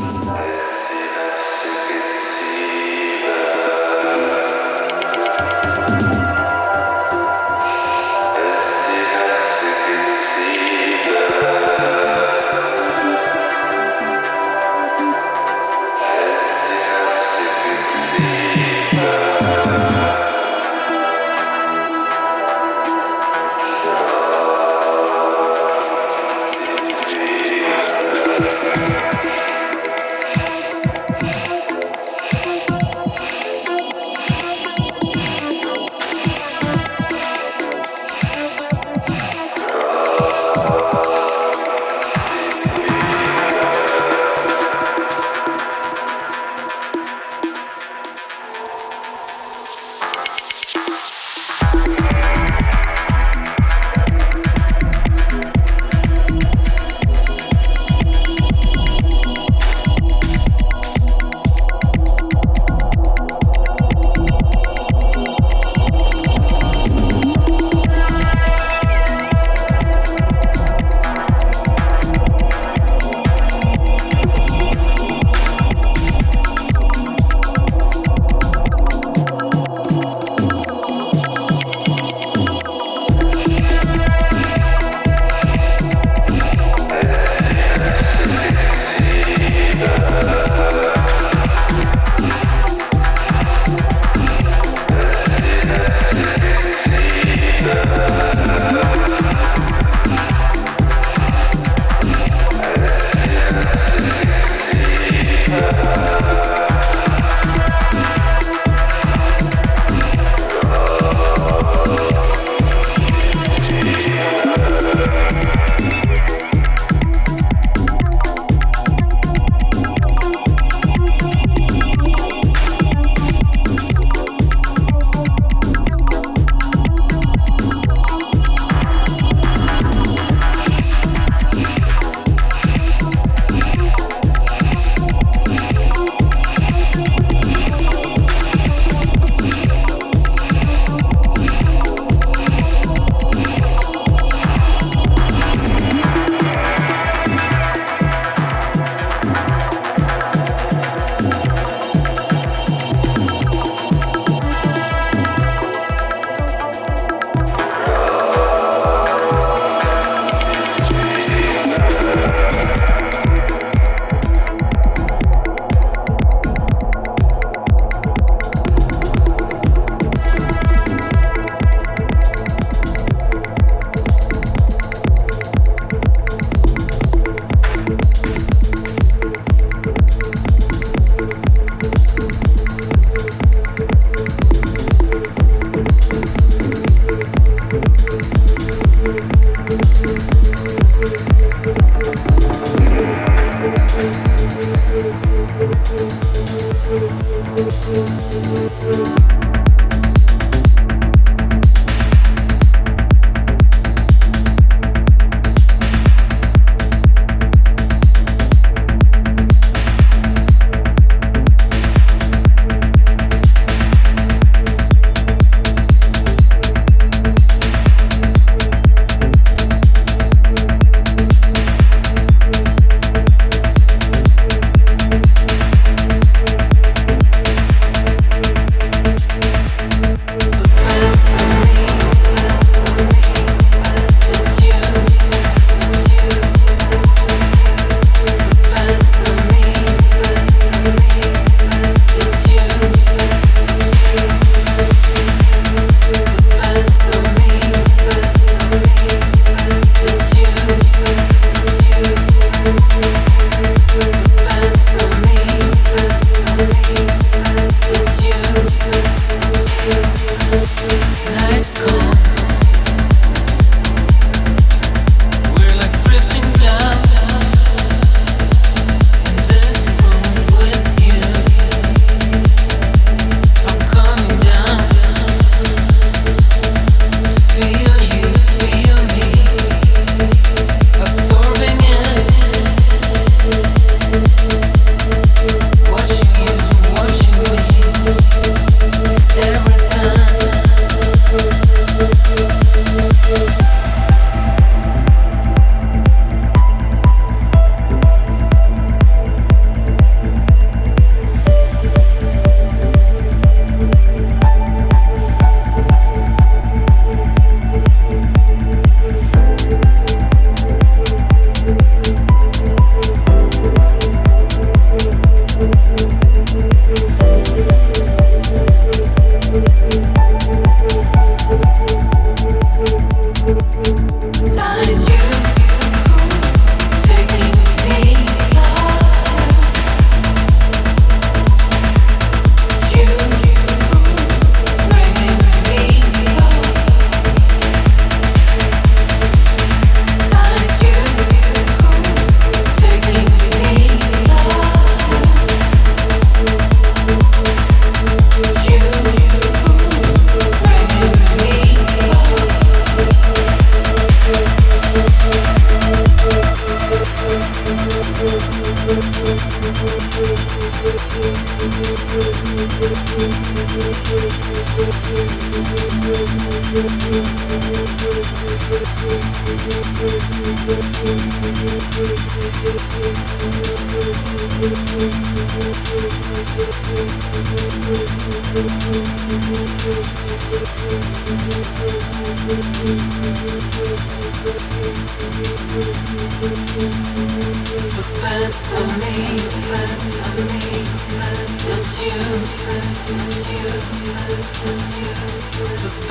Yeah.